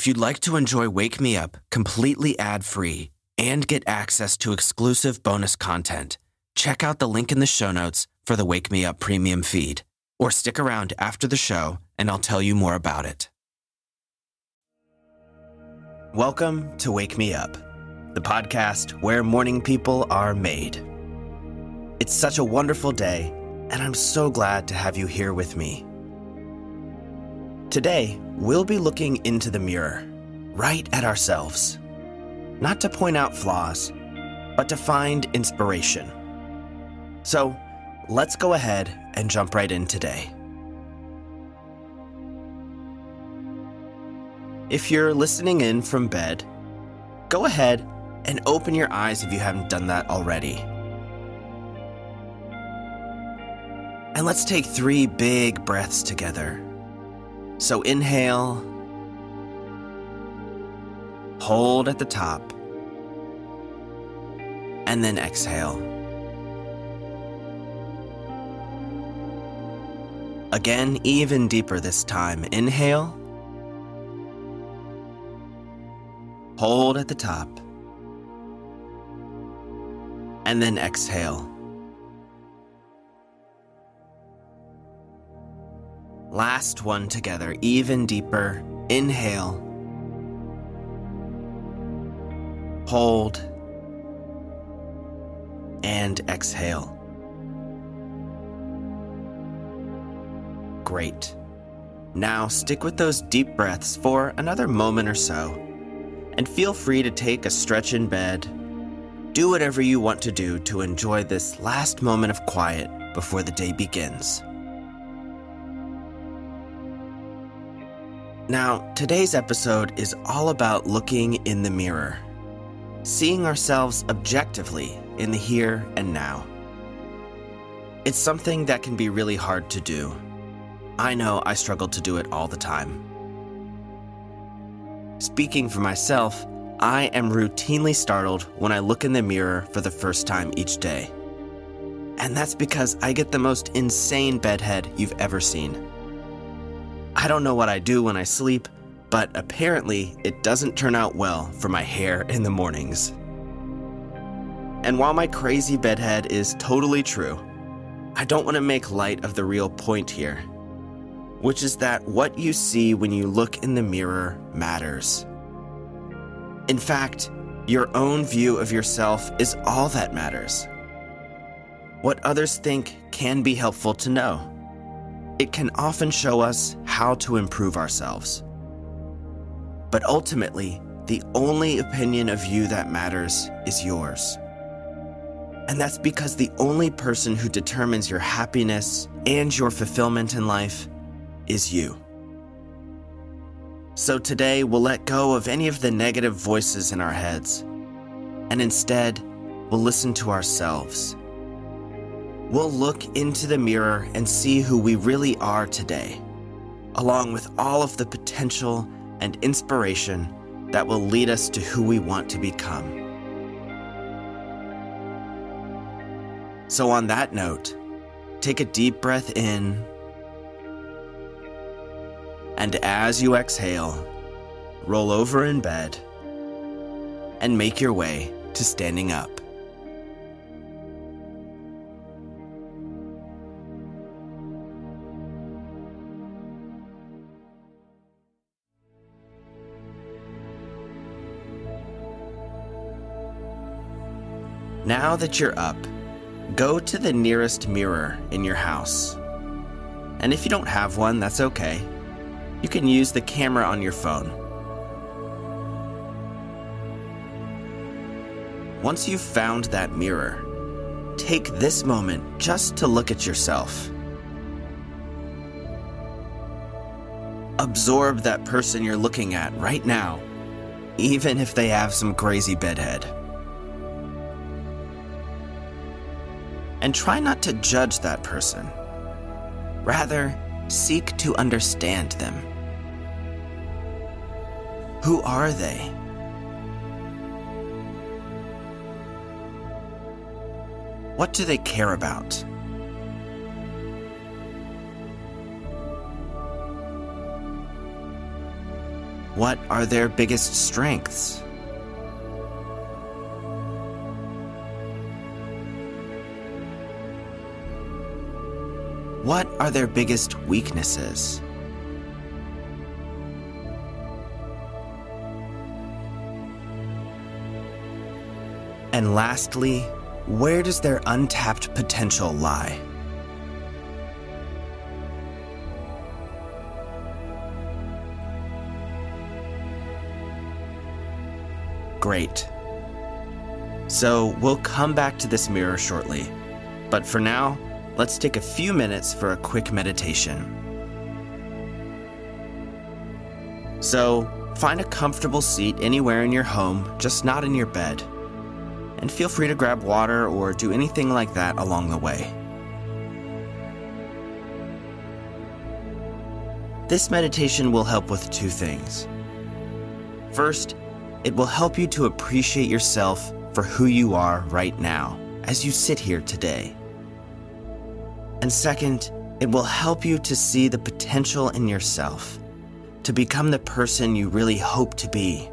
If you'd like to enjoy Wake Me Up completely ad free and get access to exclusive bonus content, check out the link in the show notes for the Wake Me Up premium feed, or stick around after the show and I'll tell you more about it. Welcome to Wake Me Up, the podcast where morning people are made. It's such a wonderful day, and I'm so glad to have you here with me. Today, we'll be looking into the mirror, right at ourselves. Not to point out flaws, but to find inspiration. So, let's go ahead and jump right in today. If you're listening in from bed, go ahead and open your eyes if you haven't done that already. And let's take three big breaths together. So inhale, hold at the top, and then exhale. Again, even deeper this time. Inhale, hold at the top, and then exhale. Last one together, even deeper. Inhale. Hold. And exhale. Great. Now stick with those deep breaths for another moment or so. And feel free to take a stretch in bed. Do whatever you want to do to enjoy this last moment of quiet before the day begins. Now, today's episode is all about looking in the mirror, seeing ourselves objectively in the here and now. It's something that can be really hard to do. I know I struggle to do it all the time. Speaking for myself, I am routinely startled when I look in the mirror for the first time each day. And that's because I get the most insane bedhead you've ever seen. I don't know what I do when I sleep, but apparently it doesn't turn out well for my hair in the mornings. And while my crazy bedhead is totally true, I don't want to make light of the real point here, which is that what you see when you look in the mirror matters. In fact, your own view of yourself is all that matters. What others think can be helpful to know it can often show us how to improve ourselves. But ultimately, the only opinion of you that matters is yours. And that's because the only person who determines your happiness and your fulfillment in life is you. So today, we'll let go of any of the negative voices in our heads, and instead, we'll listen to ourselves we'll look into the mirror and see who we really are today, along with all of the potential and inspiration that will lead us to who we want to become. So, on that note, take a deep breath in, and as you exhale, roll over in bed and make your way to standing up. Now that you're up, go to the nearest mirror in your house. And if you don't have one, that's okay. You can use the camera on your phone. Once you've found that mirror, take this moment just to look at yourself. Absorb that person you're looking at right now, even if they have some crazy bedhead. And try not to judge that person. Rather, seek to understand them. Who are they? What do they care about? What are their biggest strengths? What are their biggest weaknesses? And lastly, where does their untapped potential lie? Great. So we'll come back to this mirror shortly. But for now, let's take a few minutes for a quick meditation. So, find a comfortable seat anywhere in your home, just not in your bed. And feel free to grab water or do anything like that along the way. This meditation will help with two things. First, it will help you to appreciate yourself for who you are right now as you sit here today. And second, it will help you to see the potential in yourself, to become the person you really hope to be.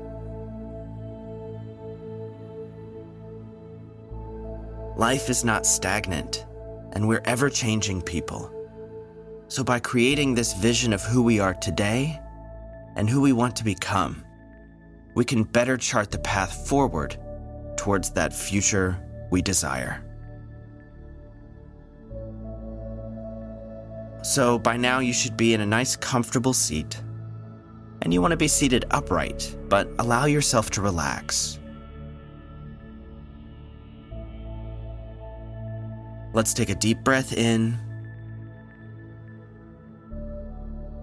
Life is not stagnant, and we're ever changing people. So, by creating this vision of who we are today and who we want to become, we can better chart the path forward towards that future we desire. So, by now, you should be in a nice, comfortable seat. And you want to be seated upright, but allow yourself to relax. Let's take a deep breath in.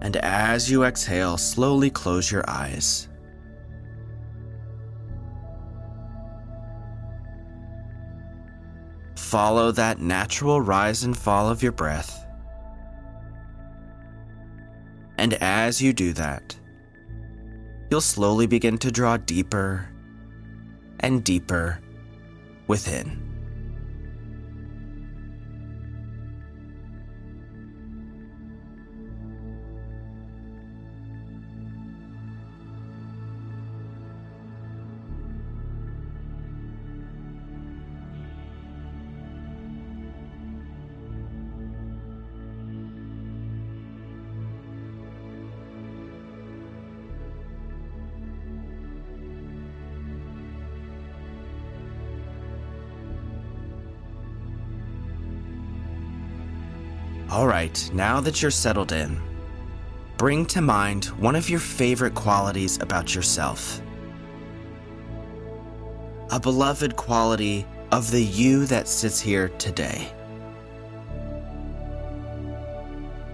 And as you exhale, slowly close your eyes. Follow that natural rise and fall of your breath. And as you do that, you'll slowly begin to draw deeper and deeper within. Now that you're settled in, bring to mind one of your favorite qualities about yourself. A beloved quality of the you that sits here today.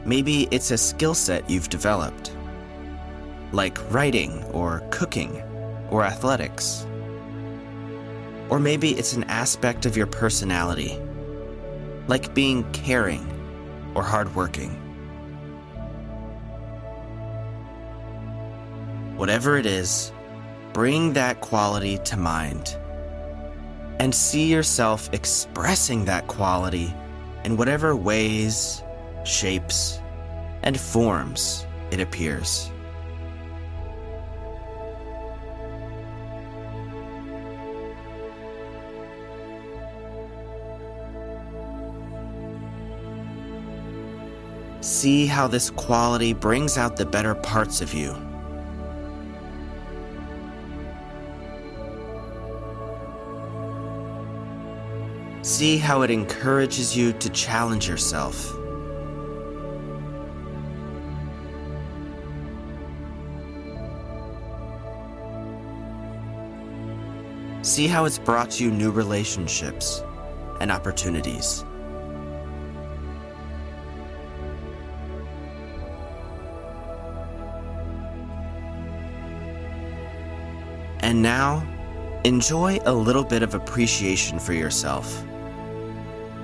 Maybe it's a skill set you've developed, like writing or cooking or athletics. Or maybe it's an aspect of your personality, like being caring or hardworking. Whatever it is, bring that quality to mind and see yourself expressing that quality in whatever ways, shapes, and forms it appears. See how this quality brings out the better parts of you. See how it encourages you to challenge yourself. See how it's brought you new relationships and opportunities. And now, enjoy a little bit of appreciation for yourself,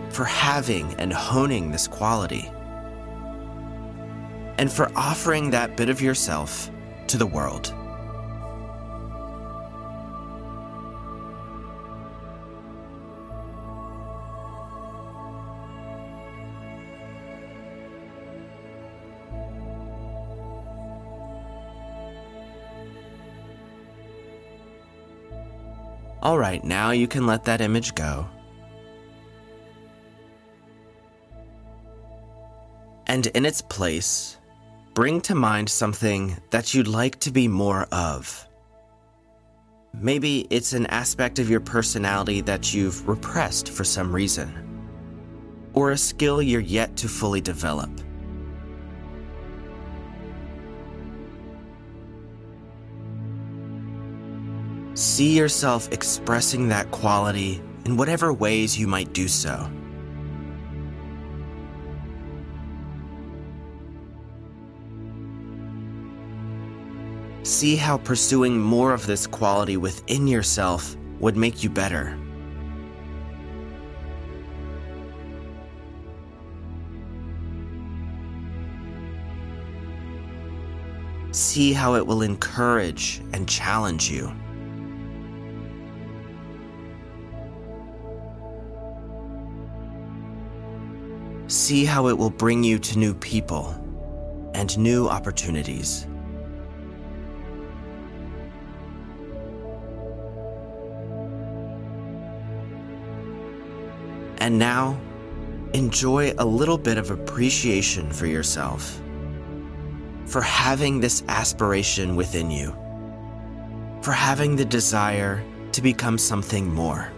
for having and honing this quality, and for offering that bit of yourself to the world. All right, now you can let that image go. And in its place, bring to mind something that you'd like to be more of. Maybe it's an aspect of your personality that you've repressed for some reason, or a skill you're yet to fully develop. See yourself expressing that quality in whatever ways you might do so. See how pursuing more of this quality within yourself would make you better. See how it will encourage and challenge you. See how it will bring you to new people and new opportunities. And now, enjoy a little bit of appreciation for yourself, for having this aspiration within you, for having the desire to become something more.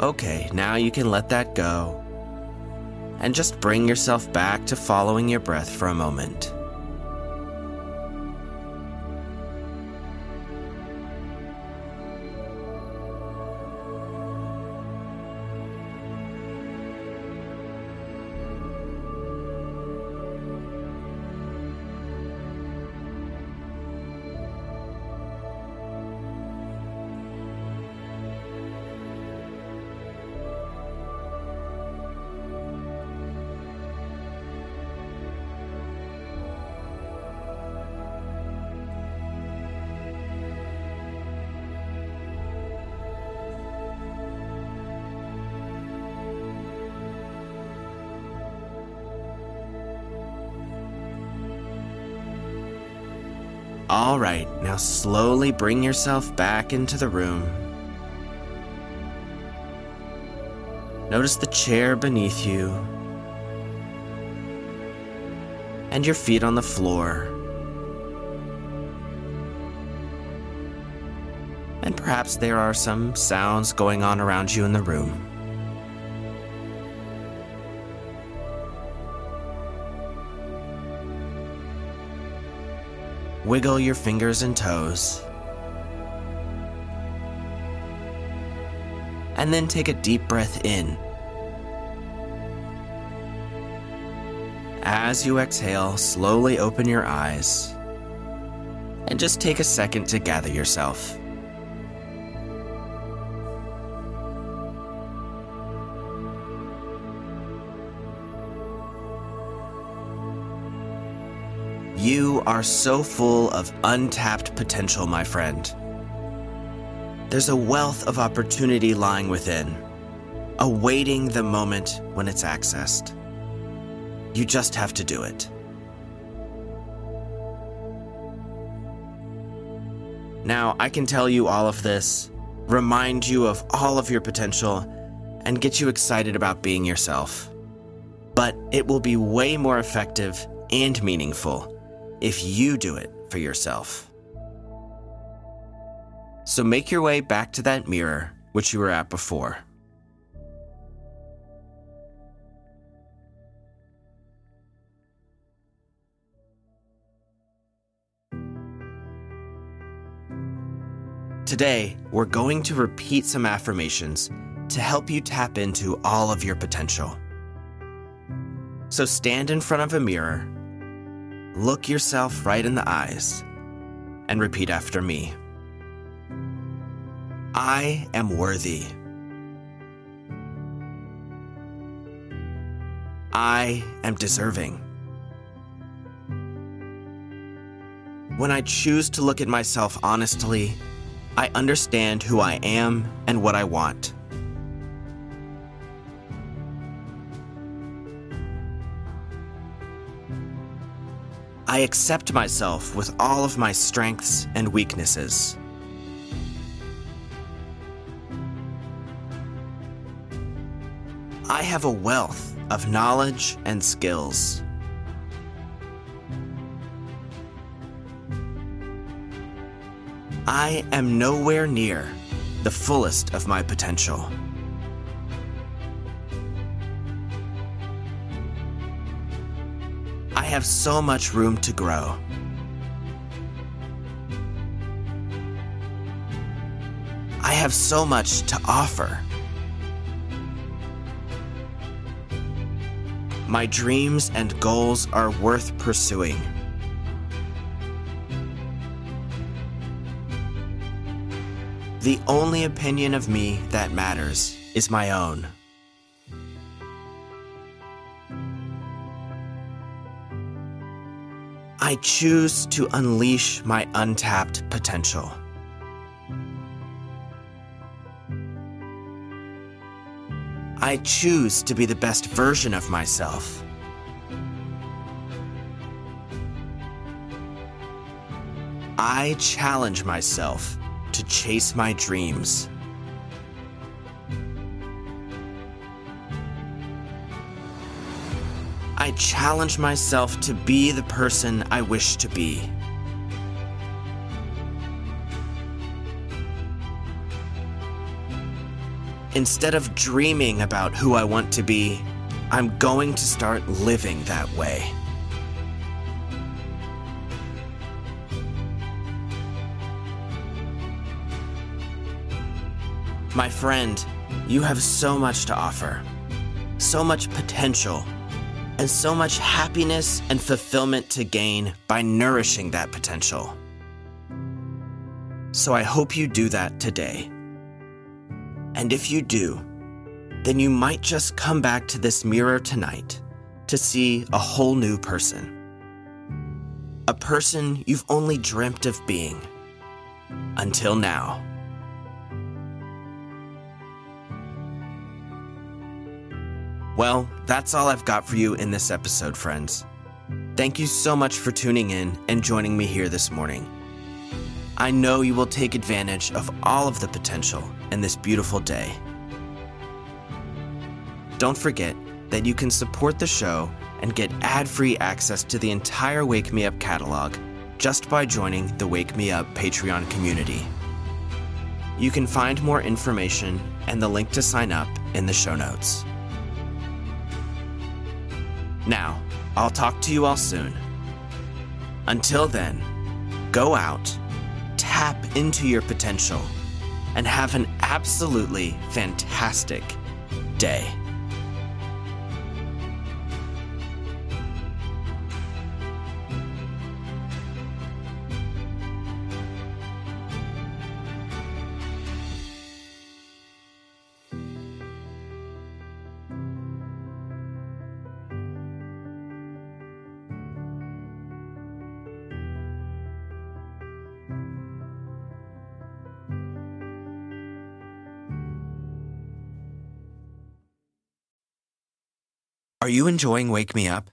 Okay, now you can let that go and just bring yourself back to following your breath for a moment. All right, now slowly bring yourself back into the room. Notice the chair beneath you and your feet on the floor. And perhaps there are some sounds going on around you in the room. Wiggle your fingers and toes. And then take a deep breath in. As you exhale, slowly open your eyes. And just take a second to gather yourself. You are so full of untapped potential, my friend. There's a wealth of opportunity lying within, awaiting the moment when it's accessed. You just have to do it. Now, I can tell you all of this, remind you of all of your potential, and get you excited about being yourself. But it will be way more effective and meaningful if you do it for yourself. So make your way back to that mirror which you were at before. Today, we're going to repeat some affirmations to help you tap into all of your potential. So stand in front of a mirror Look yourself right in the eyes and repeat after me I am worthy. I am deserving. When I choose to look at myself honestly, I understand who I am and what I want. I accept myself with all of my strengths and weaknesses. I have a wealth of knowledge and skills. I am nowhere near the fullest of my potential. Have so much room to grow. I have so much to offer. My dreams and goals are worth pursuing. The only opinion of me that matters is my own. I choose to unleash my untapped potential. I choose to be the best version of myself. I challenge myself to chase my dreams. Challenge myself to be the person I wish to be. Instead of dreaming about who I want to be, I'm going to start living that way. My friend, you have so much to offer, so much potential, and so much happiness and fulfillment to gain by nourishing that potential. So I hope you do that today. And if you do, then you might just come back to this mirror tonight to see a whole new person. A person you've only dreamt of being. Until now. Well, that's all I've got for you in this episode, friends. Thank you so much for tuning in and joining me here this morning. I know you will take advantage of all of the potential in this beautiful day. Don't forget that you can support the show and get ad free access to the entire Wake Me Up catalog just by joining the Wake Me Up Patreon community. You can find more information and the link to sign up in the show notes. Now, I'll talk to you all soon. Until then, go out, tap into your potential, and have an absolutely fantastic day. You enjoying Wake Me Up?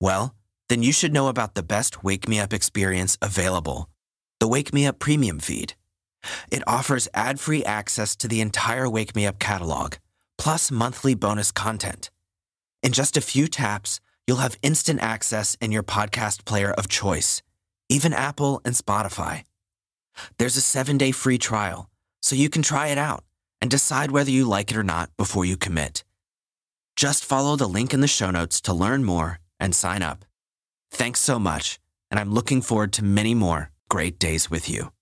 Well, then you should know about the best Wake Me Up experience available the Wake Me Up Premium feed. It offers ad free access to the entire Wake Me Up catalog, plus monthly bonus content. In just a few taps, you'll have instant access in your podcast player of choice, even Apple and Spotify. There's a seven day free trial, so you can try it out and decide whether you like it or not before you commit. Just follow the link in the show notes to learn more and sign up. Thanks so much, and I'm looking forward to many more great days with you.